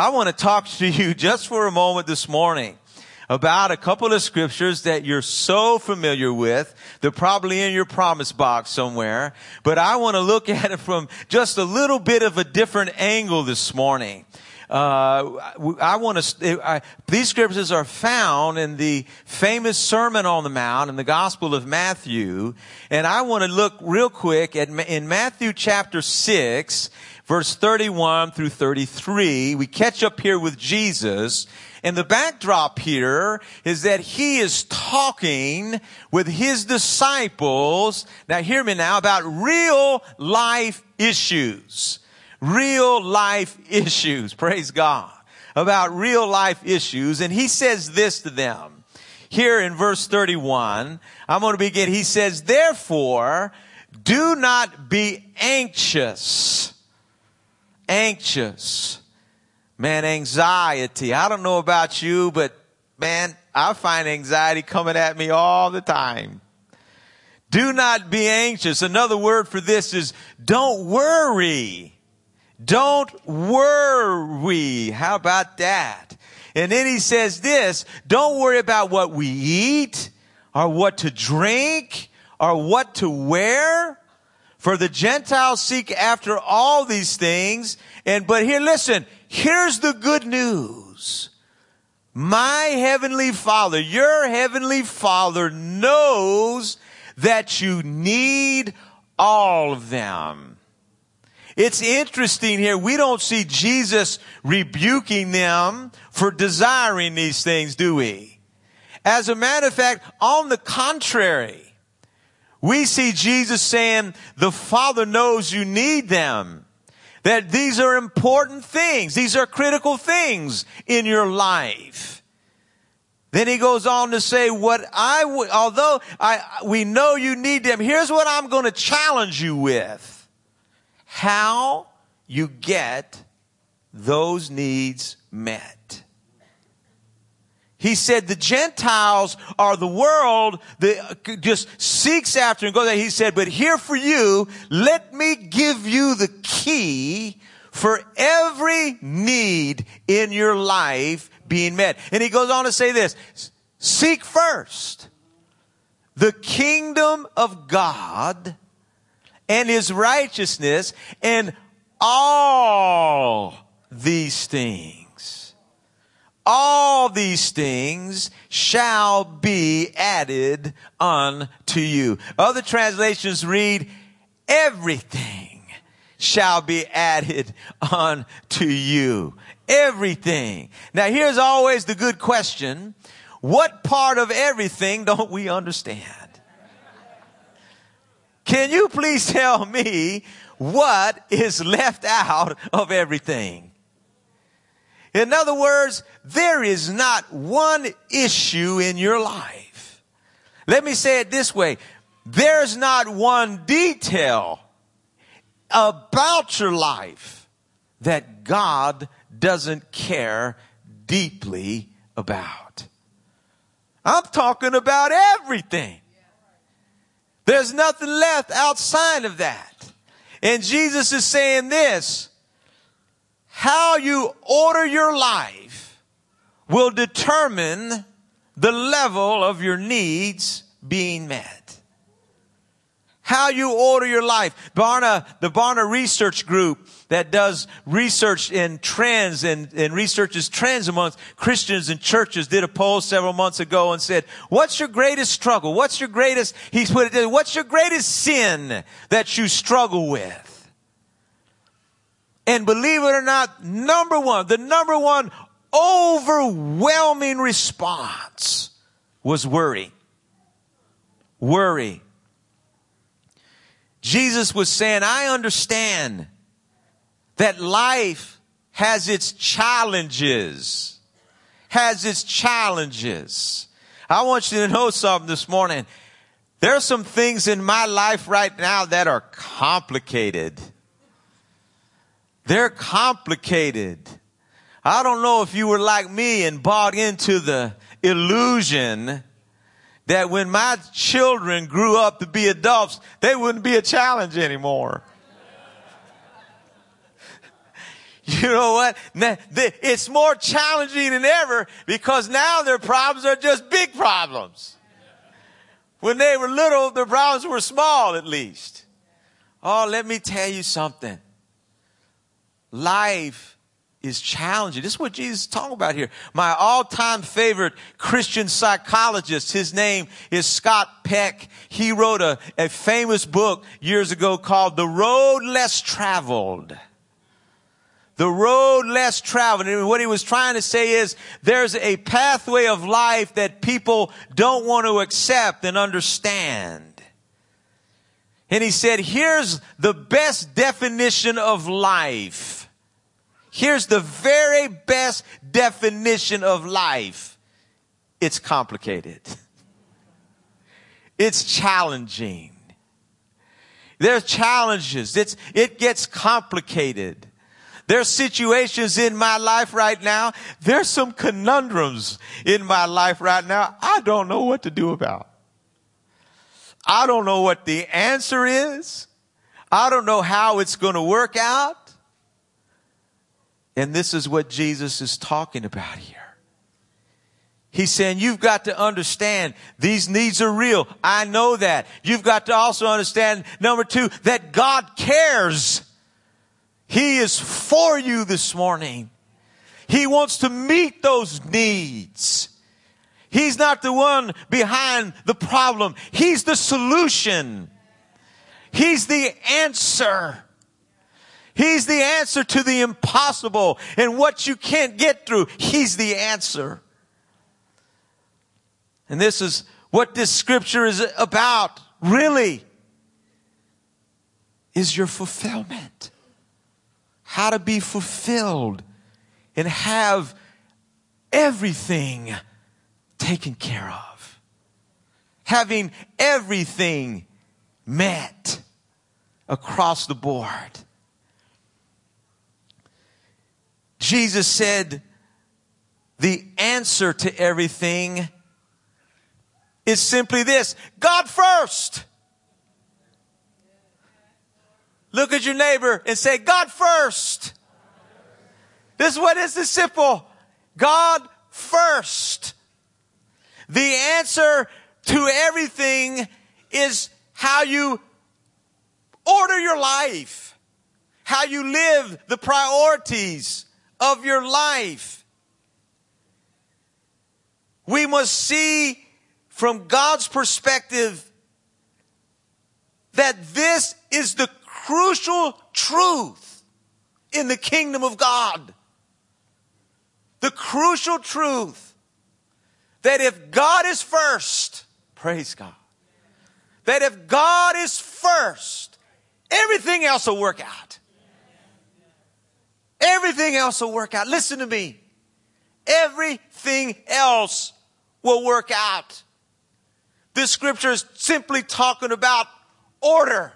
I want to talk to you just for a moment this morning about a couple of scriptures that you're so familiar with. They're probably in your promise box somewhere, but I want to look at it from just a little bit of a different angle this morning. Uh, I want to. these scriptures are found in the famous Sermon on the Mount in the Gospel of Matthew, and I want to look real quick at in Matthew chapter six, verse thirty-one through thirty-three. We catch up here with Jesus, and the backdrop here is that he is talking with his disciples. Now hear me now about real life issues. Real life issues. Praise God. About real life issues. And he says this to them. Here in verse 31, I'm going to begin. He says, therefore, do not be anxious. Anxious Man, anxiety. I don't know about you, but man, I find anxiety coming at me all the time. Do not be anxious. Another word for this is don't worry. Don't worry. How about that? And then he says this, don't worry about what we eat or what to drink or what to wear. For the Gentiles seek after all these things. And, but here, listen, Here's the good news. My heavenly father, your heavenly father knows that you need all of them. It's interesting here. We don't see Jesus rebuking them for desiring these things, do we? As a matter of fact, on the contrary, we see Jesus saying, the Father knows you need them. That these are important things. These are critical things in your life. Then he goes on to say, what I, although I, we know you need them, here's what I'm going to challenge you with. How you get those needs met. He said the Gentiles are the world that just seeks after and goes there. He said, but here for you, let me give you the key for every need in your life being met. And he goes on to say this, seek first the kingdom of God and his righteousness and all these things all these things shall be added unto you. Other translations read, everything shall be added unto you. Everything. Now here's always the good question. What part of everything don't we understand? Can you please tell me what is left out of everything? In other words, there is not one issue in your life. Let me say it this way. There's not one detail about your life that God doesn't care deeply about. I'm talking about everything. There's nothing left outside of that. And Jesus is saying this, how you order your life will determine the level of your needs being met. How you order your life. Barna, the Barna Research Group that does research in trends and, and researches trends amongst Christians and churches did a poll several months ago and said, what's your greatest struggle? What's your greatest, he put it what's your greatest sin that you struggle with? And believe it or not, number one, the number one overwhelming response was worry. Worry. Jesus was saying, I understand that life has its challenges, has its challenges. I want you to know something this morning. There are some things in my life right now that are complicated. They're complicated. I don't know if you were like me and bought into the illusion that when my children grew up to be adults, they wouldn't be a challenge anymore. You know what? It's more challenging than ever because now their problems are just big problems. When they were little, their problems were small at least. Oh, let me tell you something. Life is challenging. This is what Jesus is talking about here. My all-time favorite Christian psychologist, his name is Scott Peck. He wrote a, a famous book years ago called The Road Less Traveled. The road less traveled. And what he was trying to say is there's a pathway of life that people don't want to accept and understand. And he said, here's the best definition of life. Here's the very best definition of life. It's complicated. It's challenging. There's challenges. It's, it gets complicated. There's situations in my life right now. There's some conundrums in my life right now. I don't know what to do about. I don't know what the answer is. I don't know how it's going to work out. And this is what Jesus is talking about here. He's saying you've got to understand these needs are real. I know that. You've got to also understand, number two, that God cares. He is for you this morning. He wants to meet those needs. He's not the one behind the problem. He's the solution. He's the answer. He's the answer to the impossible and what you can't get through. He's the answer. And this is what this scripture is about, really, is your fulfillment how to be fulfilled and have everything taken care of. Having everything met across the board. Jesus said the answer to everything is simply this God first. Look at your neighbor and say, God first. This is what is the simple. God first. The answer to everything is how you order your life, how you live the priorities of your life. We must see from God's perspective that this is the crucial truth in the kingdom of God. The crucial truth that if God is first, praise God, that if God is first, everything else will work out. Everything else will work out. Listen to me. Everything else will work out. This scripture is simply talking about order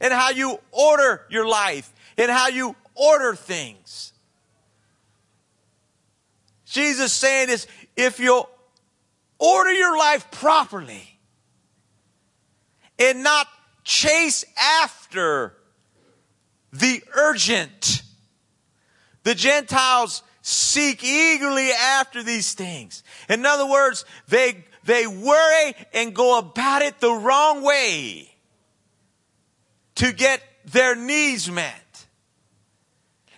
and how you order your life and how you order things. Jesus saying is if you order your life properly and not chase after the urgent, the Gentiles seek eagerly after these things. In other words, they, they worry and go about it the wrong way to get their needs met.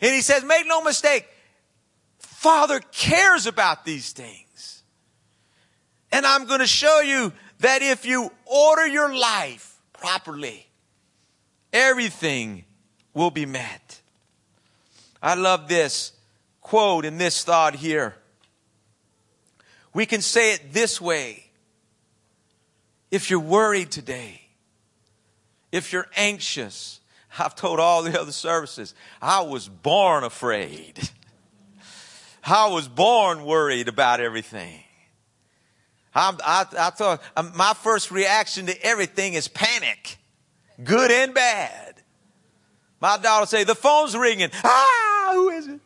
And he says, make no mistake, Father cares about these things. And I'm going to show you that if you order your life properly, everything will be met. I love this quote and this thought here. We can say it this way. If you're worried today, if you're anxious, I've told all the other services, I was born afraid. I was born worried about everything. I, I, I thought um, my first reaction to everything is panic, good and bad. My daughter say, the phone's ringing. Ah, who is it?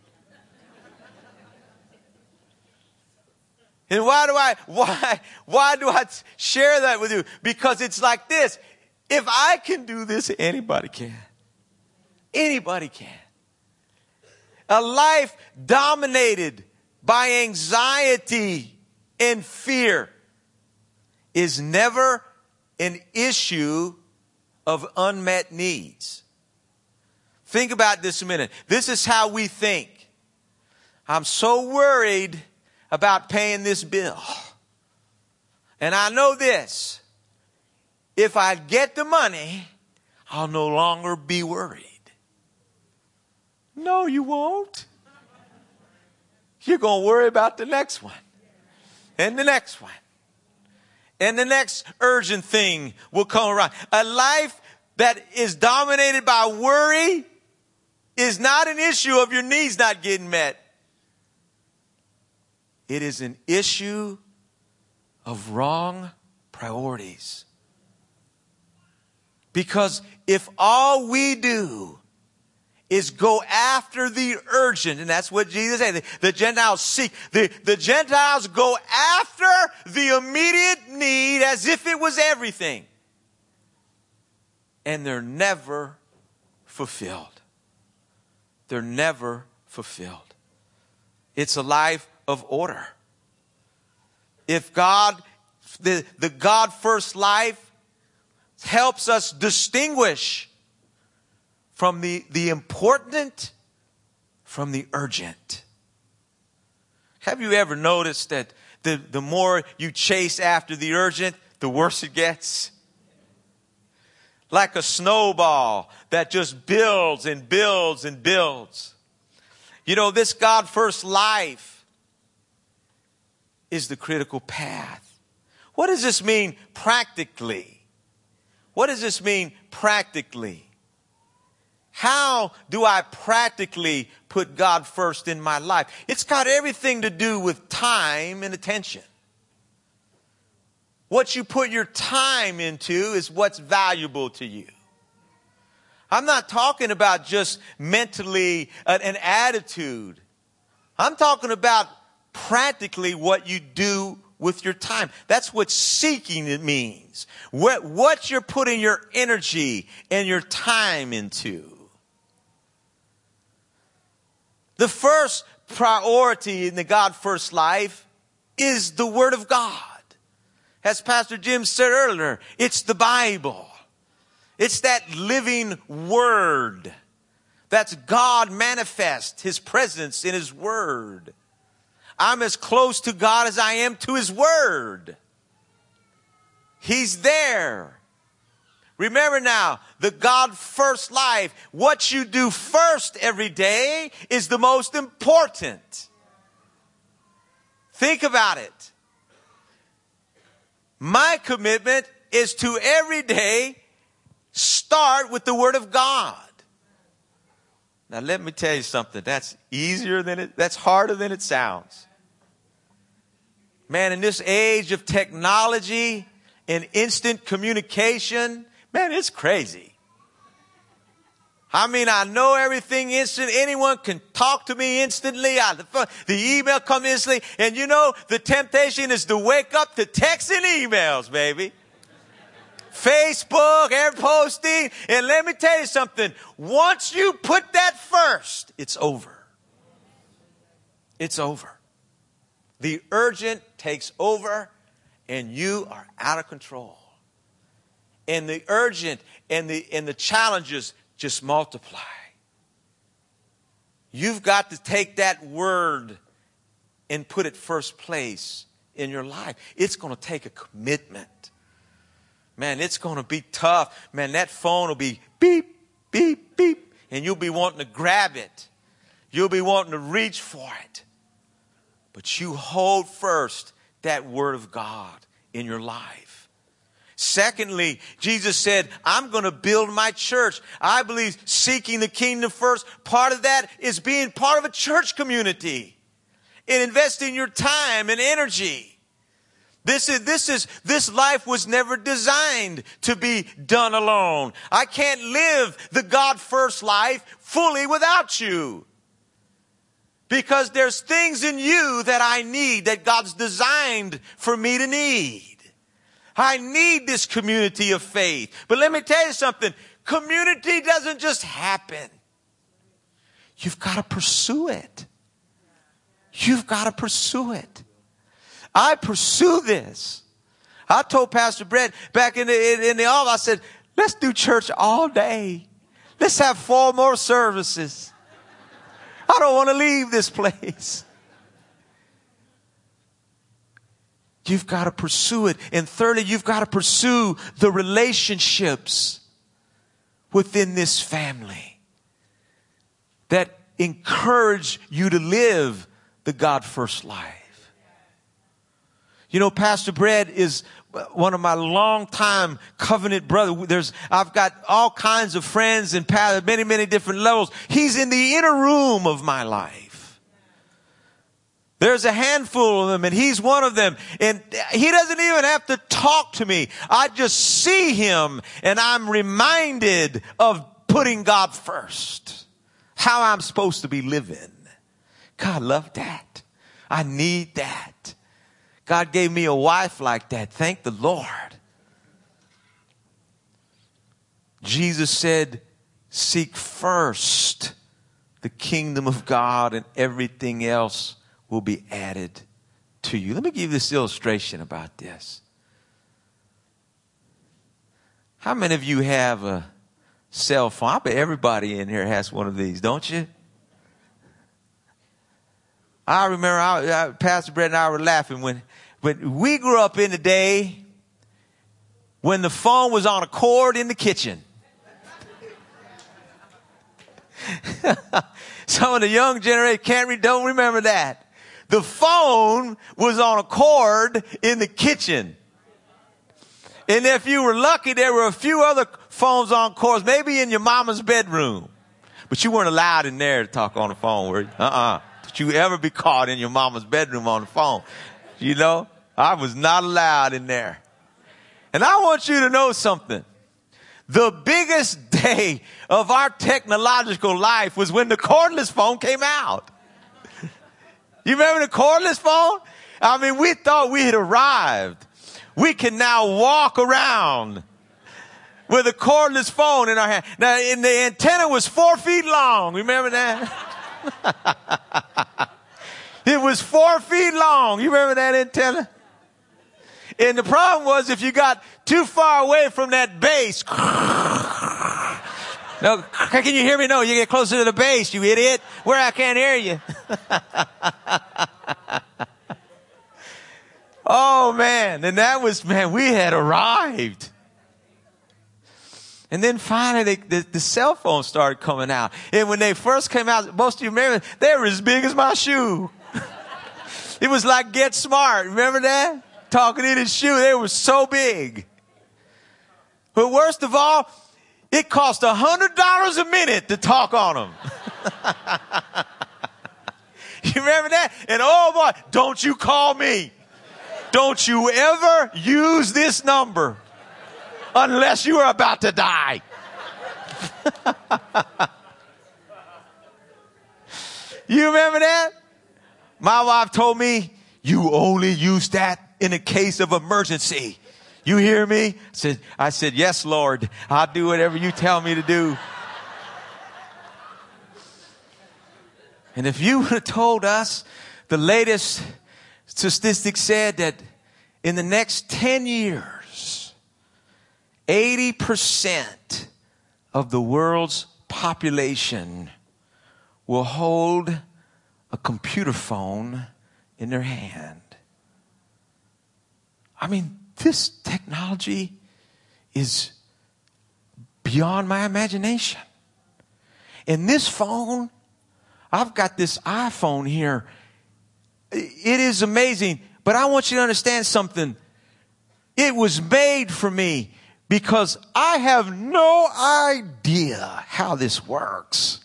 And why do I, why, why do I share that with you? Because it's like this. If I can do this, anybody can. Anybody can. A life dominated by anxiety and fear is never an issue of unmet needs. Think about this a minute. This is how we think. I'm so worried about paying this bill. And I know this. If I get the money, I'll no longer be worried. No, you won't. You're going to worry about the next one and the next one. And the next urgent thing will come around. A life that is dominated by worry is not an issue of your needs not getting met. It is an issue of wrong priorities. Because if all we do is go after the urgent, and that's what Jesus said, the, Gentiles seek, the, the Gentiles go after the immediate need as if it was everything. And they're never fulfilled. They're never fulfilled. It's a life of order. If God, the, the God first life helps us distinguish from the, the important from the urgent. Have you ever noticed that the, the more you chase after the urgent, the worse it gets? Like a snowball that just builds and builds and builds. You know, this God first life is the critical path. What does this mean practically? What does this mean practically? How do I practically put God first in my life? It's got everything to do with time and attention. What you put your time into is what's valuable to you. I'm not talking about just mentally uh, an attitude. I'm talking about practically what you do with your time. That's what seeking it means. What, what you're putting your energy and your time into. The first priority in the God first life is the Word of God. As Pastor Jim said earlier, it's the Bible. It's that living Word. That's God manifest His presence in His Word. I'm as close to God as I am to His Word. He's there. Remember now, the God first life, what you do first every day is the most important. Think about it. My commitment is to every day start with the Word of God. Now let me tell you something. That's easier than it, that's harder than it sounds. Man, in this age of technology and instant communication, man, it's crazy. I mean, I know everything instant. Anyone can talk to me instantly. I, the, the email comes instantly. And you know, the temptation is to wake up to text and emails, baby. Facebook, air posting. And let me tell you something. Once you put that first, it's over. It's over. The urgent takes over and you are out of control. And the urgent and the, and the challenges just multiply. You've got to take that word and put it first place in your life. It's going to take a commitment. Man, it's going to be tough. Man, that phone will be beep, beep, beep, and you'll be wanting to grab it. You'll be wanting to reach for it. But you hold first that word of God in your life. Secondly, Jesus said, I'm going to build my church. I believe seeking the kingdom first, part of that is being part of a church community and investing your time and energy. This is, this is, this life was never designed to be done alone. I can't live the God first life fully without you. Because there's things in you that I need that God's designed for me to need. I need this community of faith. But let me tell you something. Community doesn't just happen. you've got to pursue it. You've got to pursue it. I pursue this. I told Pastor Brett back in the, in, in the office, I said, let's do church all day. Let's have four more services. I don't want to leave this place. You've got to pursue it. And thirdly, you've got to pursue the relationships within this family that encourage you to live the God first life. You know, Pastor Brett is one of my longtime covenant brother. There's, I've got all kinds of friends and many, many different levels. He's in the inner room of my life. There's a handful of them and he's one of them. And he doesn't even have to talk to me. I just see him and I'm reminded of putting God first. How I'm supposed to be living. God love that. I need that. God gave me a wife like that. Thank the Lord. Jesus said, Seek first the kingdom of God, and everything else will be added to you. Let me give you this illustration about this. How many of you have a cell phone? I bet everybody in here has one of these, don't you? I remember I, I, Pastor Brett and I were laughing when but we grew up in the day when the phone was on a cord in the kitchen. Some of the young generation can't re- don't remember that. The phone was on a cord in the kitchen. And if you were lucky, there were a few other phones on cords, maybe in your mama's bedroom. But you weren't allowed in there to talk on the phone, were you? Uh-uh. Did you ever be caught in your mama's bedroom on the phone? You know, I was not allowed in there. And I want you to know something. The biggest day of our technological life was when the cordless phone came out. You remember the cordless phone? I mean, we thought we had arrived. We can now walk around with a cordless phone in our hand. Now, and the antenna was four feet long. Remember that? It was four feet long. You remember that antenna? And the problem was if you got too far away from that base. No, can you hear me? No, you get closer to the base, you idiot. Where I can't hear you. oh man. And that was, man, we had arrived. And then finally, they, the, the cell phones started coming out. And when they first came out, most of you remember, they were as big as my shoe. It was like Get Smart. Remember that? Talking in his shoe. They were so big. But worst of all, it cost a hundred dollars a minute to talk on them. you remember that? And oh boy, don't you call me. Don't you ever use this number unless you are about to die. you remember that? My wife told me, you only use that in a case of emergency. You hear me? I said, I said, yes, Lord. I'll do whatever you tell me to do. And if you would have told us the latest statistic said that in the next 10 years, 80% of the world's population will hold a computer phone in their hand. I mean, this technology is beyond my imagination. And this phone, I've got this iPhone here. It is amazing, but I want you to understand something. It was made for me because I have no idea how this works.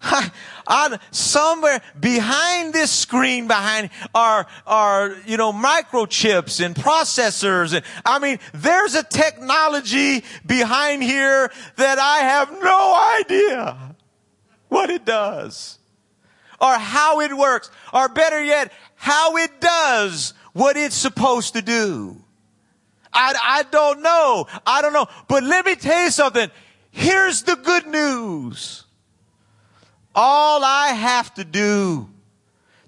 I, somewhere behind this screen behind are, are, you know, microchips and processors. And I mean, there's a technology behind here that I have no idea what it does or how it works or better yet, how it does what it's supposed to do. I, I don't know. I don't know. But let me tell you something. Here's the good news. All I have to do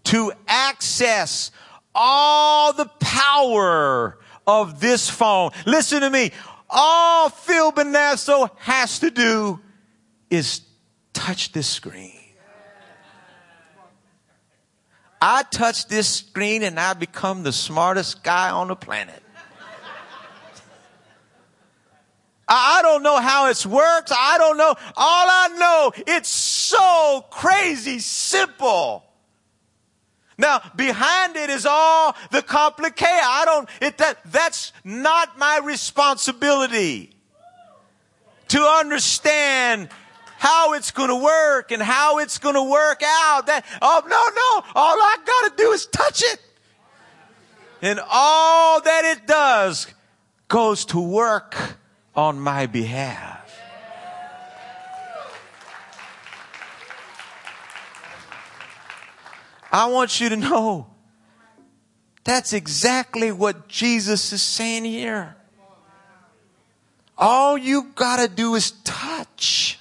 to access all the power of this phone. Listen to me. All Phil Benasso has to do is touch this screen. I touch this screen and I become the smartest guy on the planet. I don't know how it works. I don't know. All I know, it's so crazy simple. Now, behind it is all the complicated. I don't, it, that, that's not my responsibility to understand how it's going to work and how it's going to work out. That, oh, no, no. All I got to do is touch it. And all that it does goes to work on my behalf. I want you to know that's exactly what Jesus is saying here. All you gotta do is touch.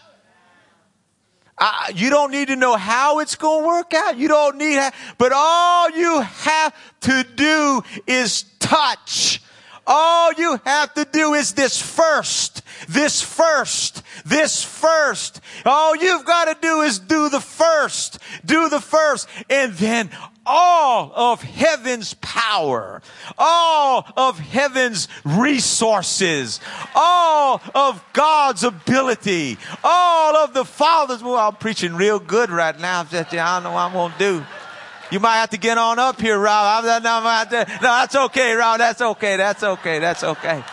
You don't need to know how it's going to work out. You don't need, but all you have to do is touch. All you have to do is this first, this first, this first. All you've got to do is do the first, do the first, and then all of heaven's power, all of heaven's resources, all of God's ability, all of the Father's. Well, I'm preaching real good right now. I don't know what I'm going to do. You might have to get on up here, Rob. I'm, no, no, that's okay, Rob. That's okay. That's okay. That's okay.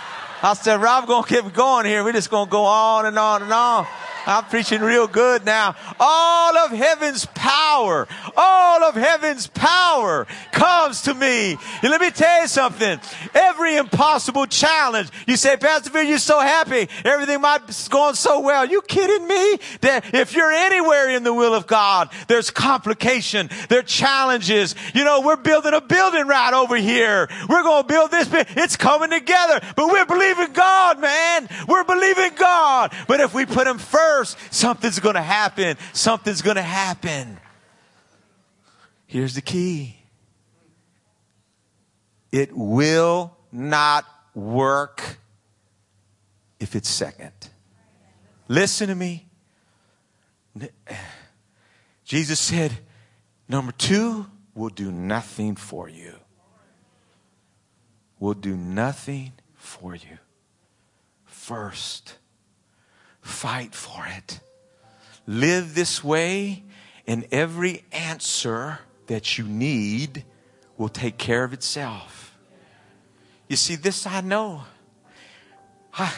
I said, Rob, to keep going here. We're just to go on and on and on. I'm preaching real good now. All of heaven's power, all of heaven's power comes to me. And let me tell you something. Every impossible challenge, you say, Pastor Phil, you're so happy. Everything might going so well. You kidding me? That if you're anywhere in the will of God, there's complication, there are challenges. You know, we're building a building right over here. We're going to build this. It's coming together, but we're believing God, man. We're believing God. But if we put Him first, first, something's going to happen. Something's going to happen. Here's the key it will not work if it's second. Listen to me. Jesus said, number two, will do nothing for you. Will do nothing for you. First, Fight for it. Live this way, and every answer that you need will take care of itself. You see, this I know. I,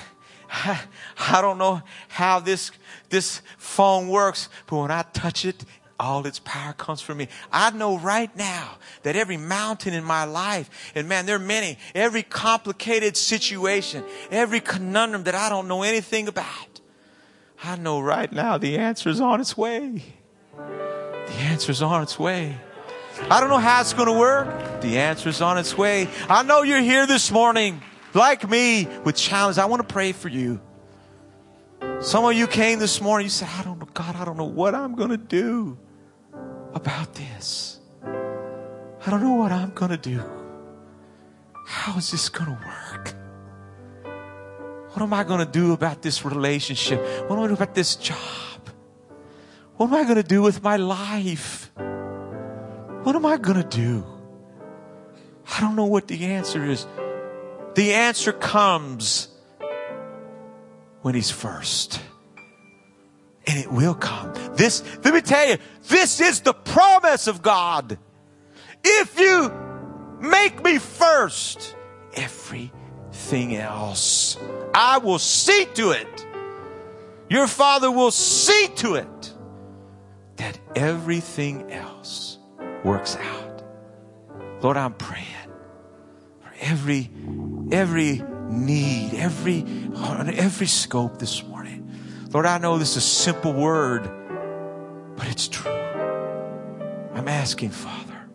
I, I don't know how this, this phone works, but when I touch it, all its power comes from me. I know right now that every mountain in my life, and man, there are many, every complicated situation, every conundrum that I don't know anything about, I know right now the answer is on its way. The answer is on its way. I don't know how it's going to work. The answer is on its way. I know you're here this morning, like me, with challenges. I want to pray for you. Some of you came this morning, you said, I don't know, God, I don't know what I'm going to do about this. I don't know what I'm going to do. How is this going to work? What am I going to do about this relationship? What am I going to do about this job? What am I going to do with my life? What am I going to do? I don't know what the answer is. The answer comes when He's first. And it will come. This, let me tell you, this is the promise of God. If you make me first, every everything else. I will see to it. Your Father will see to it that everything else works out. Lord, I'm praying for every every need, every on every scope this morning. Lord, I know this is a simple word, but it's true. I'm asking, Father,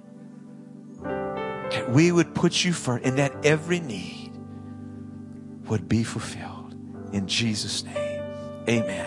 that we would put you first in that every need would be fulfilled. In Jesus' name, amen.